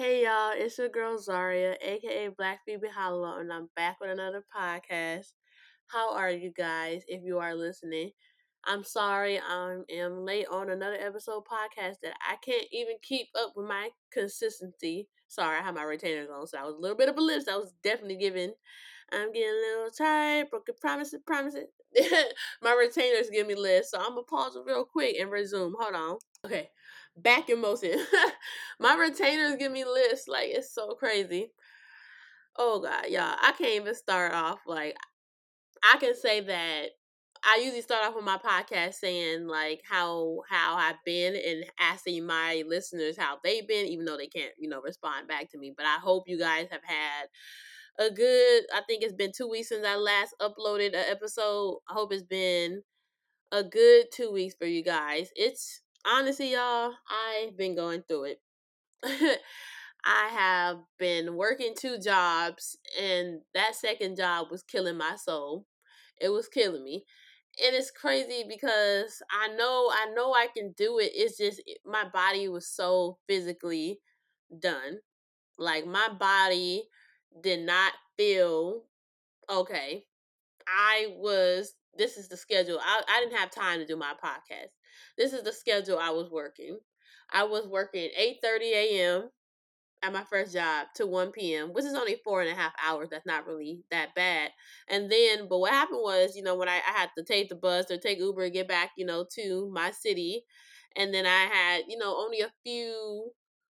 Hey y'all, it's your girl Zarriah, aka Black Phoebe Halliwell, and I'm back with another podcast. How are you guys if you are listening? I'm sorry I am late on another episode podcast that I can't even keep up with my consistency. Sorry, I have my retainers on, so I was a little bit of a list. I was definitely giving. I'm getting a little tired, broken promises, promises. my retainers give me list, so I'm gonna pause real quick and resume. Hold on. Okay back in motion. my retainers give me lists. Like it's so crazy. Oh god, y'all. I can't even start off like I can say that I usually start off with my podcast saying like how how I've been and asking my listeners how they've been, even though they can't, you know, respond back to me. But I hope you guys have had a good I think it's been two weeks since I last uploaded an episode. I hope it's been a good two weeks for you guys. It's honestly, y'all, I've been going through it. I have been working two jobs, and that second job was killing my soul. It was killing me. And it's crazy because I know I know I can do it. It's just my body was so physically done. Like my body did not feel okay. I was this is the schedule. I, I didn't have time to do my podcast. This is the schedule I was working. I was working 8.30 a.m. at my first job to 1 p.m., which is only four and a half hours. That's not really that bad. And then, but what happened was, you know, when I, I had to take the bus or take Uber and get back, you know, to my city, and then I had, you know, only a few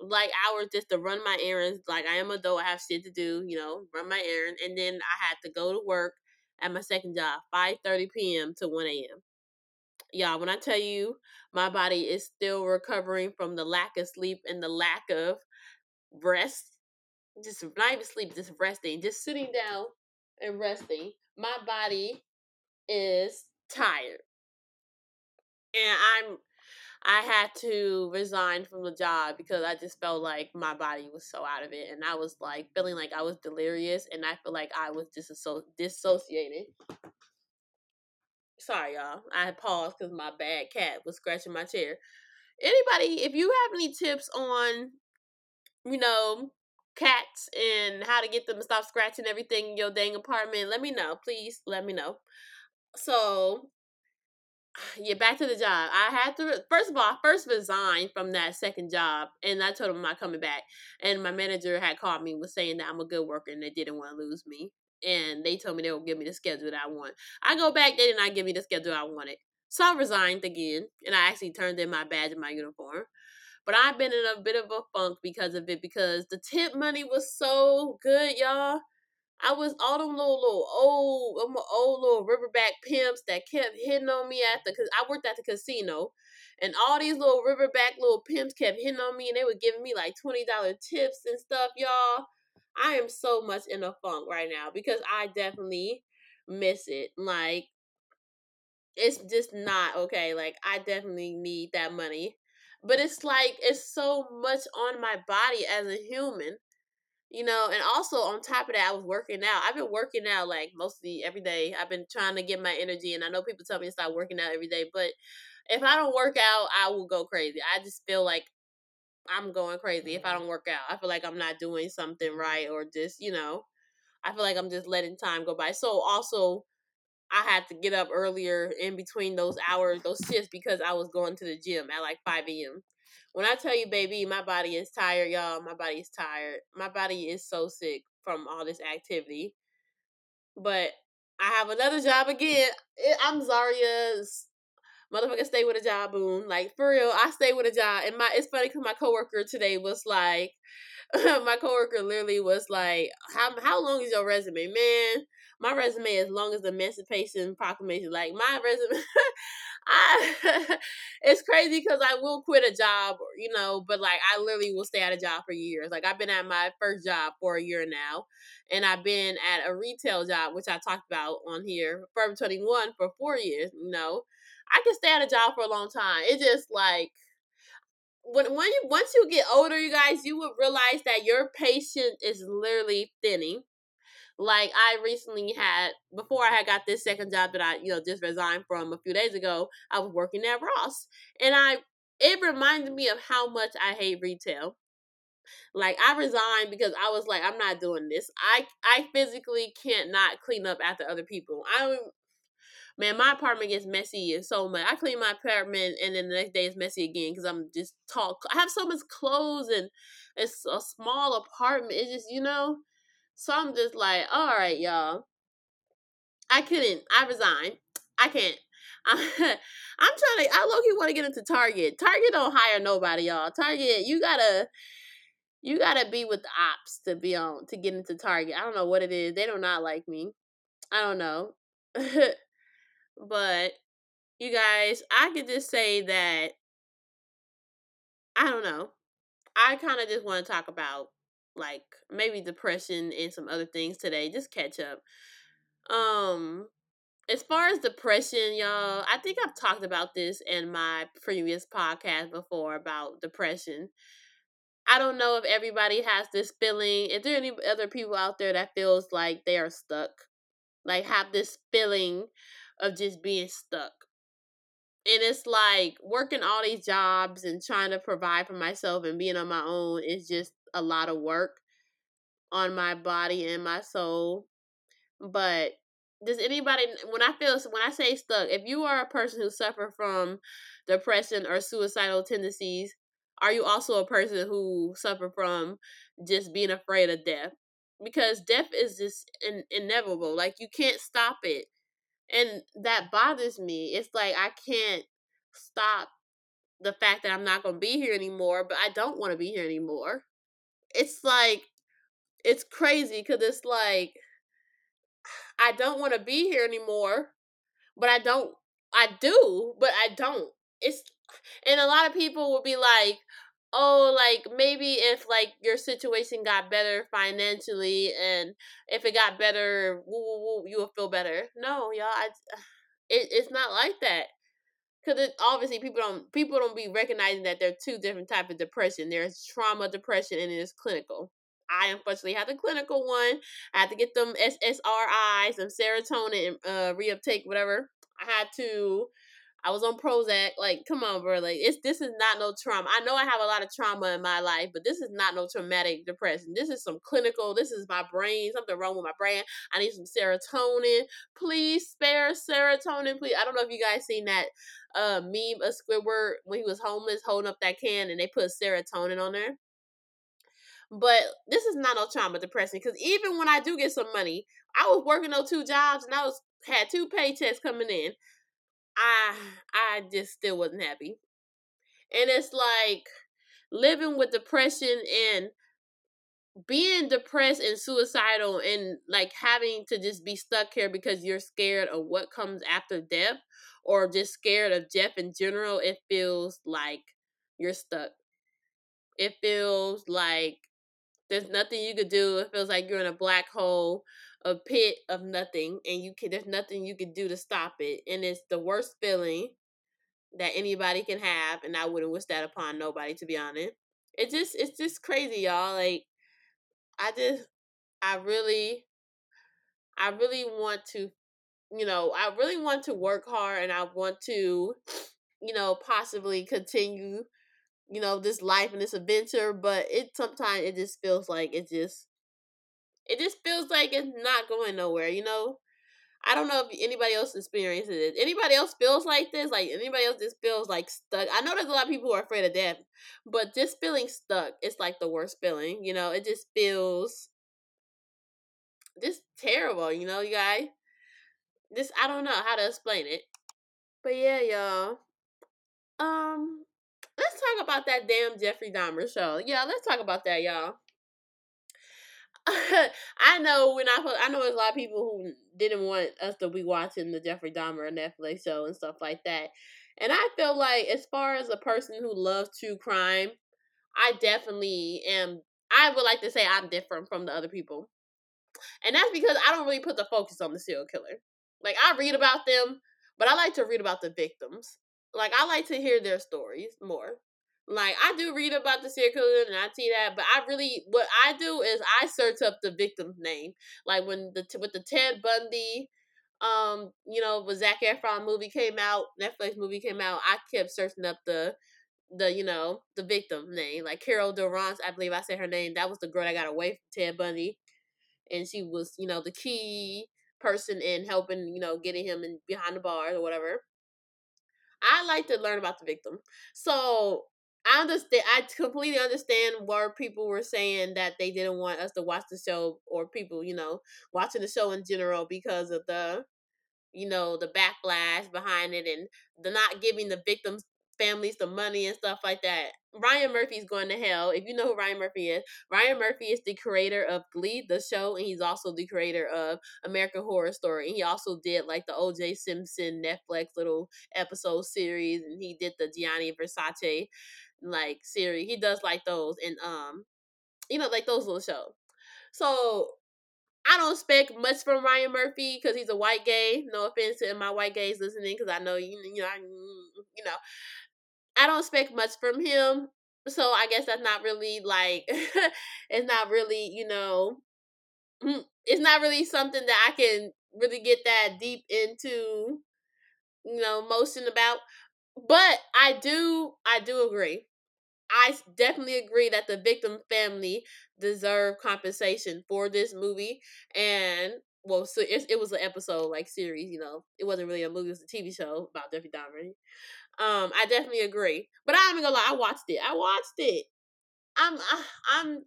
like hours just to run my errands. Like I am a adult, I have shit to do, you know, run my errand, and then I had to go to work at my second job, 5:30 p.m. to 1 a.m. Y'all, when I tell you my body is still recovering from the lack of sleep and the lack of rest, just not even sleep, just resting, just sitting down and resting, my body is tired. And I'm I had to resign from the job because I just felt like my body was so out of it. And I was like feeling like I was delirious and I feel like I was disasso- dissociated. Sorry, y'all. I paused because my bad cat was scratching my chair. Anybody, if you have any tips on, you know, cats and how to get them to stop scratching everything in your dang apartment, let me know. Please let me know. So yeah, back to the job. I had to first of all, first resign from that second job, and I told them I'm not coming back. And my manager had called me, was saying that I'm a good worker, and they didn't want to lose me. And they told me they would give me the schedule that I want. I go back, they did not give me the schedule I wanted, so I resigned again, and I actually turned in my badge and my uniform. But I've been in a bit of a funk because of it, because the tip money was so good, y'all. I was all them little little old them old little riverback pimps that kept hitting on me at the cause I worked at the casino and all these little riverback little pimps kept hitting on me and they were giving me like twenty dollar tips and stuff, y'all. I am so much in a funk right now because I definitely miss it. Like it's just not okay. Like I definitely need that money. But it's like it's so much on my body as a human you know, and also on top of that, I was working out. I've been working out like mostly every day. I've been trying to get my energy, and I know people tell me to start working out every day, but if I don't work out, I will go crazy. I just feel like I'm going crazy if I don't work out. I feel like I'm not doing something mm-hmm. right, or just you know, I feel like I'm just letting time go by. So also, I had to get up earlier in between those hours, those shifts, because I was going to the gym at like 5 a.m. When I tell you, baby, my body is tired, y'all. My body is tired. My body is so sick from all this activity. But I have another job again. I'm Zarriah's motherfucker stay with a job boom. Like for real, I stay with a job. And my it's funny because my coworker today was like, my coworker literally was like, "How how long is your resume, man? My resume as long as the Emancipation Proclamation. Like my resume, I it's crazy because I will quit a job, you know, but like I literally will stay at a job for years. Like I've been at my first job for a year now, and I've been at a retail job, which I talked about on here, Forever Twenty One, for four years. You know, I can stay at a job for a long time. It just like when when you once you get older, you guys, you would realize that your patience is literally thinning. Like I recently had before I had got this second job that I, you know, just resigned from a few days ago, I was working at Ross. And I it reminded me of how much I hate retail. Like I resigned because I was like, I'm not doing this. I I physically can't not clean up after other people. I man, my apartment gets messy so much. I clean my apartment and then the next day it's messy again because I'm just tall. I have so much clothes and it's a small apartment. It's just you know, so I'm just like, all right, y'all. I couldn't. I resigned. I can't. I'm trying to. I low key want to get into Target. Target don't hire nobody, y'all. Target, you gotta, you gotta be with the ops to be on to get into Target. I don't know what it is. They do not like me. I don't know. but you guys, I could just say that I don't know. I kind of just want to talk about like maybe depression and some other things today. Just catch up. Um, as far as depression, y'all, I think I've talked about this in my previous podcast before about depression. I don't know if everybody has this feeling. Is there any other people out there that feels like they are stuck? Like have this feeling of just being stuck. And it's like working all these jobs and trying to provide for myself and being on my own is just a lot of work on my body and my soul. But does anybody when I feel when I say stuck, if you are a person who suffer from depression or suicidal tendencies, are you also a person who suffer from just being afraid of death? Because death is just in, inevitable. Like you can't stop it. And that bothers me. It's like I can't stop the fact that I'm not going to be here anymore, but I don't want to be here anymore. It's like it's crazy cuz it's like I don't want to be here anymore, but I don't. I do, but I don't. It's and a lot of people will be like, "Oh, like maybe if like your situation got better financially, and if it got better, woo, woo, woo, you will feel better." No, y'all, I, it, it's not like that. Cause it obviously people don't people don't be recognizing that there are two different type of depression. There's trauma depression and there's clinical. I unfortunately had the clinical one. I had to get them SSRIs, some serotonin, uh, reuptake, whatever. I had to. I was on Prozac. Like, come on, bro. Like, it's this is not no trauma. I know I have a lot of trauma in my life, but this is not no traumatic depression. This is some clinical. This is my brain. Something wrong with my brain. I need some serotonin. Please spare serotonin, please. I don't know if you guys seen that uh meme of Squidward when he was homeless, holding up that can, and they put serotonin on there. But this is not no trauma depression because even when I do get some money, I was working on two jobs and I was had two paychecks coming in. I I just still wasn't happy. And it's like living with depression and being depressed and suicidal and like having to just be stuck here because you're scared of what comes after death or just scared of Jeff in general, it feels like you're stuck. It feels like there's nothing you could do. It feels like you're in a black hole, a pit of nothing, and you can there's nothing you can do to stop it. And it's the worst feeling that anybody can have, and I wouldn't wish that upon nobody to be honest. It just it's just crazy, y'all. Like I just I really I really want to you know, I really want to work hard and I want to, you know, possibly continue you know, this life and this adventure, but it sometimes it just feels like it just it just feels like it's not going nowhere, you know? I don't know if anybody else experiences it. Anybody else feels like this? Like anybody else just feels like stuck. I know there's a lot of people who are afraid of death, but just feeling stuck is like the worst feeling. You know, it just feels just terrible, you know, you guys. Just I don't know how to explain it. But yeah, y'all. Um let's talk about that damn Jeffrey Dahmer show. Yeah, let's talk about that, y'all. I know we're not. I know there's a lot of people who didn't want us to be watching the Jeffrey Dahmer Netflix show and stuff like that. And I feel like, as far as a person who loves true crime, I definitely am. I would like to say I'm different from the other people, and that's because I don't really put the focus on the serial killer. Like I read about them, but I like to read about the victims like I like to hear their stories more. Like I do read about the serial killer and I see that, but I really what I do is I search up the victim's name. Like when the with the Ted Bundy, um, you know, when Zac Efron movie came out, Netflix movie came out, I kept searching up the the you know the victim name, like Carol DaRonch. I believe I said her name. That was the girl that got away from Ted Bundy, and she was you know the key person in helping you know getting him in behind the bars or whatever. I like to learn about the victim, so I understand. I completely understand where people were saying that they didn't want us to watch the show, or people, you know, watching the show in general because of the, you know, the backlash behind it and the not giving the victims' families the money and stuff like that. Ryan Murphy's going to hell. If you know who Ryan Murphy is, Ryan Murphy is the creator of Glee, the show, and he's also the creator of American Horror Story. And he also did like the O.J. Simpson Netflix little episode series, and he did the Gianni Versace like series. He does like those and um, you know, like those little shows. So I don't expect much from Ryan Murphy because he's a white gay. No offense to my white gays listening, because I know you, you know, I, you know, I don't expect much from him. So I guess that's not really like, it's not really, you know, mm, it's not really something that I can really get that deep into, you know, motion about. But I do, I do agree I definitely agree that the victim family deserve compensation for this movie. And well, so it, it was an episode like series, you know, it wasn't really a movie; it was a TV show about Jeffrey Dahmer. Um, I definitely agree, but I'm gonna lie, I watched it. I watched it. I'm, I'm,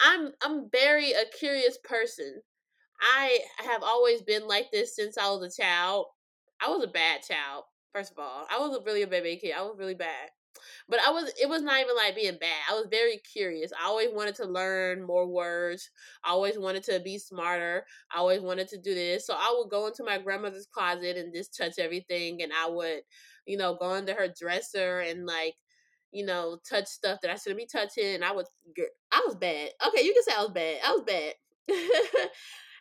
I'm, I'm very a curious person. I have always been like this since I was a child. I was a bad child. First of all, I was a really a baby kid. I was really bad. But I was it was not even like being bad. I was very curious. I always wanted to learn more words. I always wanted to be smarter. I always wanted to do this. So I would go into my grandmother's closet and just touch everything and I would, you know, go into her dresser and like you know, touch stuff that I shouldn't be touching. And I was, I was bad. Okay, you can say I was bad. I was bad.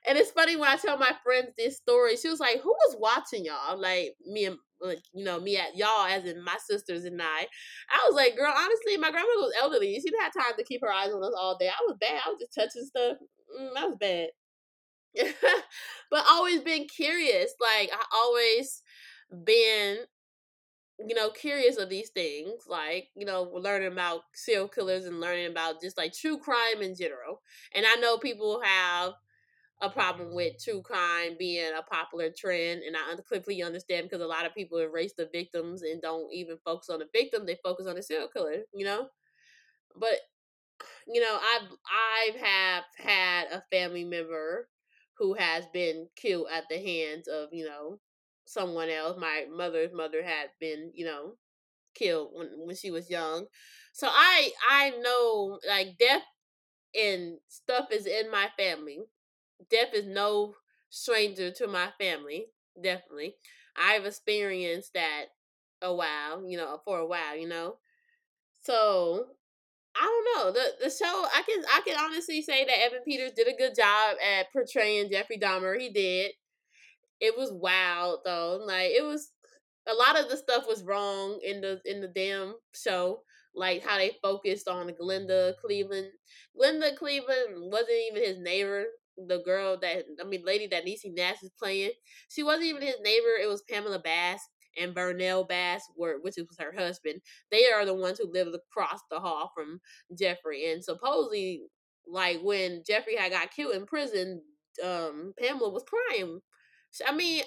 And it's funny when I tell my friends this story, she was like, Who was watching y'all? Like me and like, you know, me at y'all as in my sisters and I. I was like, girl, honestly, my grandmother was elderly. She didn't have time to keep her eyes on us all day. I was bad. I was just touching stuff. Mm, I was bad. but always been curious. Like I always been you know, curious of these things, like, you know, learning about serial killers and learning about just like true crime in general. And I know people have a problem with true crime being a popular trend, and I completely understand because a lot of people erase the victims and don't even focus on the victim; they focus on the serial killer. You know, but you know, I've I've have had a family member who has been killed at the hands of you know someone else. My mother's mother had been you know killed when when she was young, so I I know like death and stuff is in my family death is no stranger to my family. Definitely. I've experienced that a while, you know, for a while, you know. So I don't know. The the show I can I can honestly say that Evan Peters did a good job at portraying Jeffrey Dahmer. He did. It was wild though. Like it was a lot of the stuff was wrong in the in the damn show. Like how they focused on Glenda Cleveland. Glenda Cleveland wasn't even his neighbor the girl that I mean, lady that Niecy Nash is playing. She wasn't even his neighbor. It was Pamela Bass and Vernell Bass, were, which was her husband. They are the ones who lived across the hall from Jeffrey. And supposedly, like when Jeffrey had got killed in prison, um, Pamela was crying. I mean,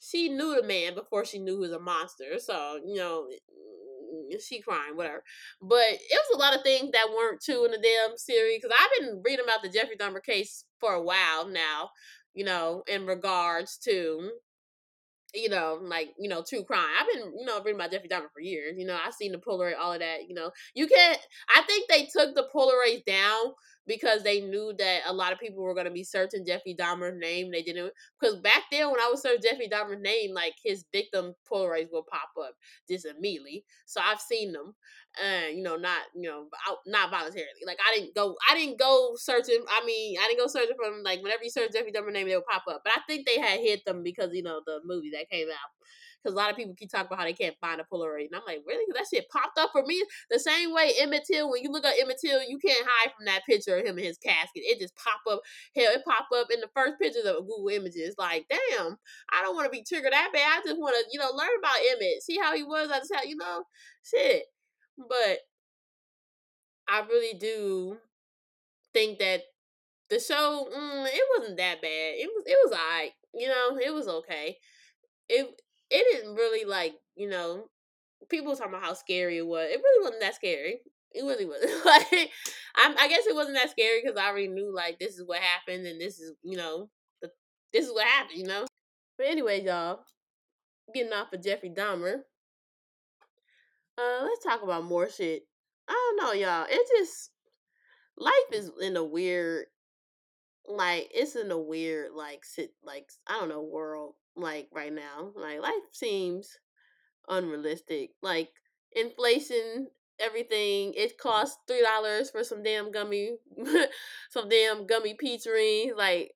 she knew the man before she knew he was a monster. So you know, Mm, she crying, whatever. But it was a lot of things that weren't true in the damn series because I've been reading about the Jeffrey Dahmer case for a while now. You know, in regards to you know, like, you know, true crime. I've been, you know, reading about Jeffrey Dahmer for years. You know, I've seen the Polaroid, all of that. You know, you can't, I think they took the Polaroids down because they knew that a lot of people were going to be searching Jeffrey Dahmer's name. They didn't because back then when I was searching Jeffrey Dahmer's name, like his victim Polaroids will pop up just immediately. So I've seen them, and you know, not you know, not voluntarily. Like I didn't go, I didn't go searching. I mean, I didn't go searching for them. Like whenever you search Jeffrey Dahmer's name, they will pop up. But I think they had hit them because you know the movie that came out because a lot of people keep talking about how they can't find a Polaroid, and I'm like, really? That shit popped up for me the same way Emmett Till. When you look at Emmett Till, you can't hide from that picture of him in his casket. It just pop up. Hell, it pop up in the first pictures of Google Images. Like, damn, I don't want to be triggered that bad. I just want to, you know, learn about Emmett, see how he was. I just how you know, shit. but I really do think that the show mm, it wasn't that bad. It was it was alright. You know, it was okay. It it didn't really like you know people talking about how scary it was. It really wasn't that scary. It really wasn't. like I'm, I guess it wasn't that scary because I already knew like this is what happened and this is you know this is what happened. You know. But anyway, y'all, getting off of Jeffrey Dahmer. Uh, let's talk about more shit. I don't know, y'all. It just life is in a weird, like it's in a weird, like sit, like I don't know, world. Like right now, like life seems unrealistic. Like inflation, everything. It mm-hmm. costs three dollars for some damn gummy, some damn gummy peach pizza Like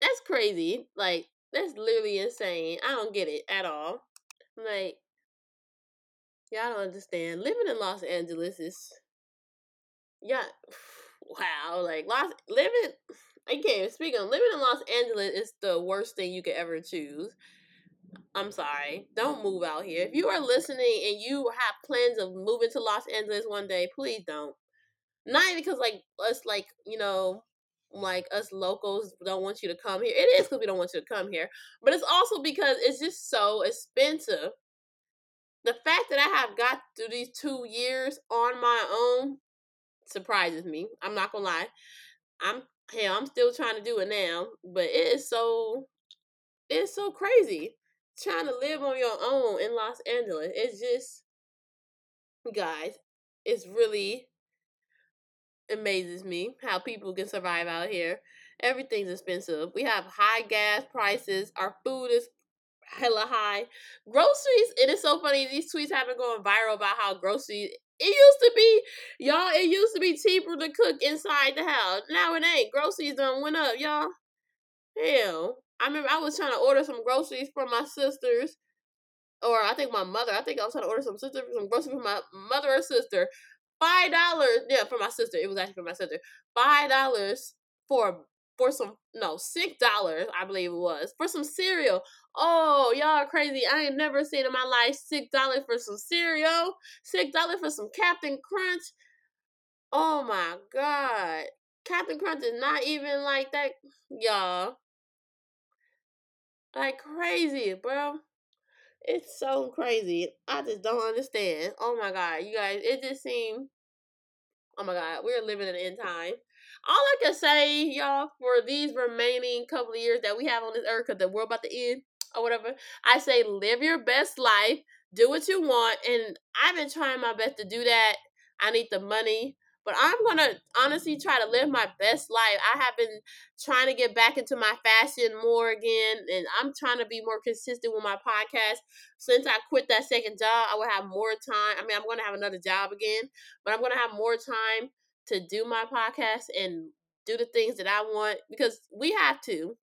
that's crazy. Like that's literally insane. I don't get it at all. Like y'all don't understand. Living in Los Angeles is yeah. Wow, like Los living. I can't speak on living in Los Angeles is the worst thing you could ever choose. I'm sorry. Don't move out here. If you are listening and you have plans of moving to Los Angeles one day, please don't. Not because like us like, you know, like us locals don't want you to come here. It is because we don't want you to come here. But it's also because it's just so expensive. The fact that I have got through these two years on my own surprises me. I'm not gonna lie. I'm hell, I'm still trying to do it now, but it is so it's so crazy trying to live on your own in Los Angeles. It's just, guys, it's really amazes me how people can survive out here. Everything's expensive. We have high gas prices. Our food is hella high. Groceries, it is so funny. These tweets have been going viral about how groceries. It used to be, y'all. It used to be cheaper to cook inside the house. Now it ain't. Groceries done went up, y'all. Hell, I remember I was trying to order some groceries for my sisters, or I think my mother. I think I was trying to order some sister some groceries for my mother or sister. Five dollars, yeah, for my sister. It was actually for my sister. Five dollars for for some no six dollars, I believe it was for some cereal. Oh, y'all crazy! I ain't never seen in my life six dollars for some cereal. Six dollars for some Captain Crunch. Oh my god, Captain Crunch is not even like that, y'all. Like crazy, bro. It's so crazy. I just don't understand. Oh my god, you guys, it just seemed oh my god, we're living in end time. All I can say, y'all, for these remaining couple of years that we have on this earth, because the world about to end or whatever, I say live your best life, do what you want, and I've been trying my best to do that. I need the money. But I'm gonna honestly try to live my best life. I have been trying to get back into my fashion more again, and I'm trying to be more consistent with my podcast. Since I quit that second job, I will have more time. I mean, I'm gonna have another job again, but I'm gonna have more time to do my podcast and do the things that I want because we have to.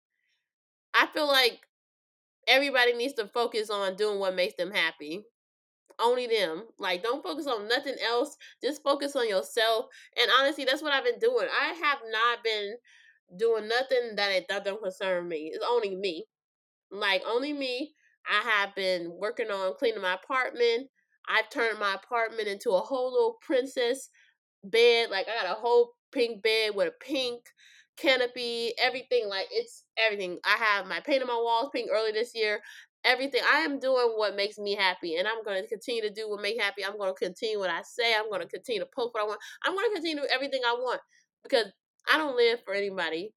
I feel like everybody needs to focus on doing what makes them happy only them. Like, don't focus on nothing else. Just focus on yourself. And honestly, that's what I've been doing. I have not been doing nothing that don't concern me. It's only me. Like only me. I have been working on cleaning my apartment. I've turned my apartment into a whole little princess bed. Like I got a whole pink bed with a pink canopy, everything. Like it's everything. I have my paint on my walls pink early this year everything. I am doing what makes me happy, and I'm going to continue to do what makes happy. I'm going to continue what I say. I'm going to continue to post what I want. I'm going to continue to do everything I want because I don't live for anybody.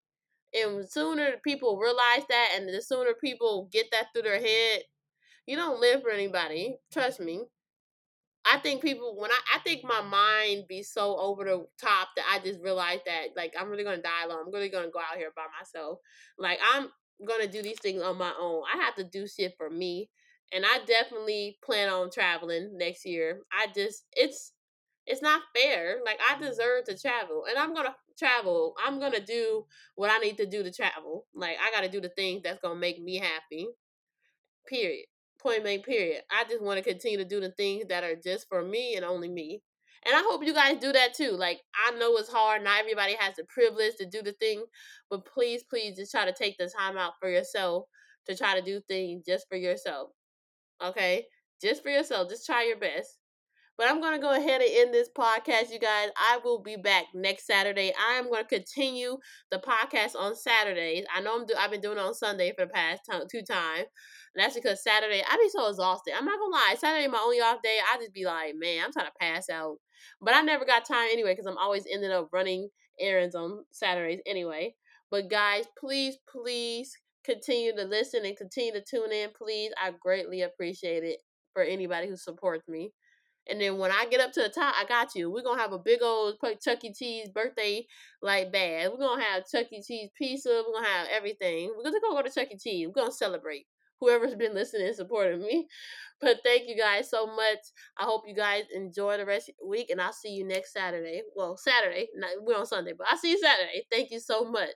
And sooner people realize that, and the sooner people get that through their head, you don't live for anybody. Trust me. I think people when I I think my mind be so over the top that I just realize that like I'm really gonna die alone. I'm really gonna go out here by myself. Like I'm gonna do these things on my own. I have to do shit for me. And I definitely plan on traveling next year. I just it's it's not fair. Like I mm-hmm. deserve to travel. And I'm gonna travel. I'm gonna do what I need to do to travel. Like I gotta do the things that's gonna make me happy. Period. Point blank period. I just wanna continue to do the things that are just for me and only me. And I hope you guys do that too. Like, I know it's hard. Not everybody has the privilege to do the thing, but please, please just try to take the time out for yourself to try to do things just for yourself. Okay? Just for yourself. Just try your best. But I'm going to go ahead and end this podcast, you guys. I will be back next Saturday. I am going to continue the podcast on Saturdays. I know I'm do- I've been doing it on Sunday for the past t- two times. And that's because Saturday, I be so exhausted. I'm not going to lie. Saturday, my only off day, I just be like, man, I'm trying to pass out. But I never got time anyway because I'm always ending up running errands on Saturdays anyway. But guys, please, please continue to listen and continue to tune in, please. I greatly appreciate it for anybody who supports me. And then when I get up to the top, I got you. We're gonna have a big old Chuck E. Cheese birthday like bad. We're gonna have Chuck E. Cheese pizza. We're gonna have everything. We're gonna go to Chuck E. Cheese. We're gonna celebrate. Whoever's been listening and supporting me. But thank you guys so much. I hope you guys enjoy the rest of the week, and I'll see you next Saturday. Well, Saturday. Not, we're on Sunday, but I'll see you Saturday. Thank you so much.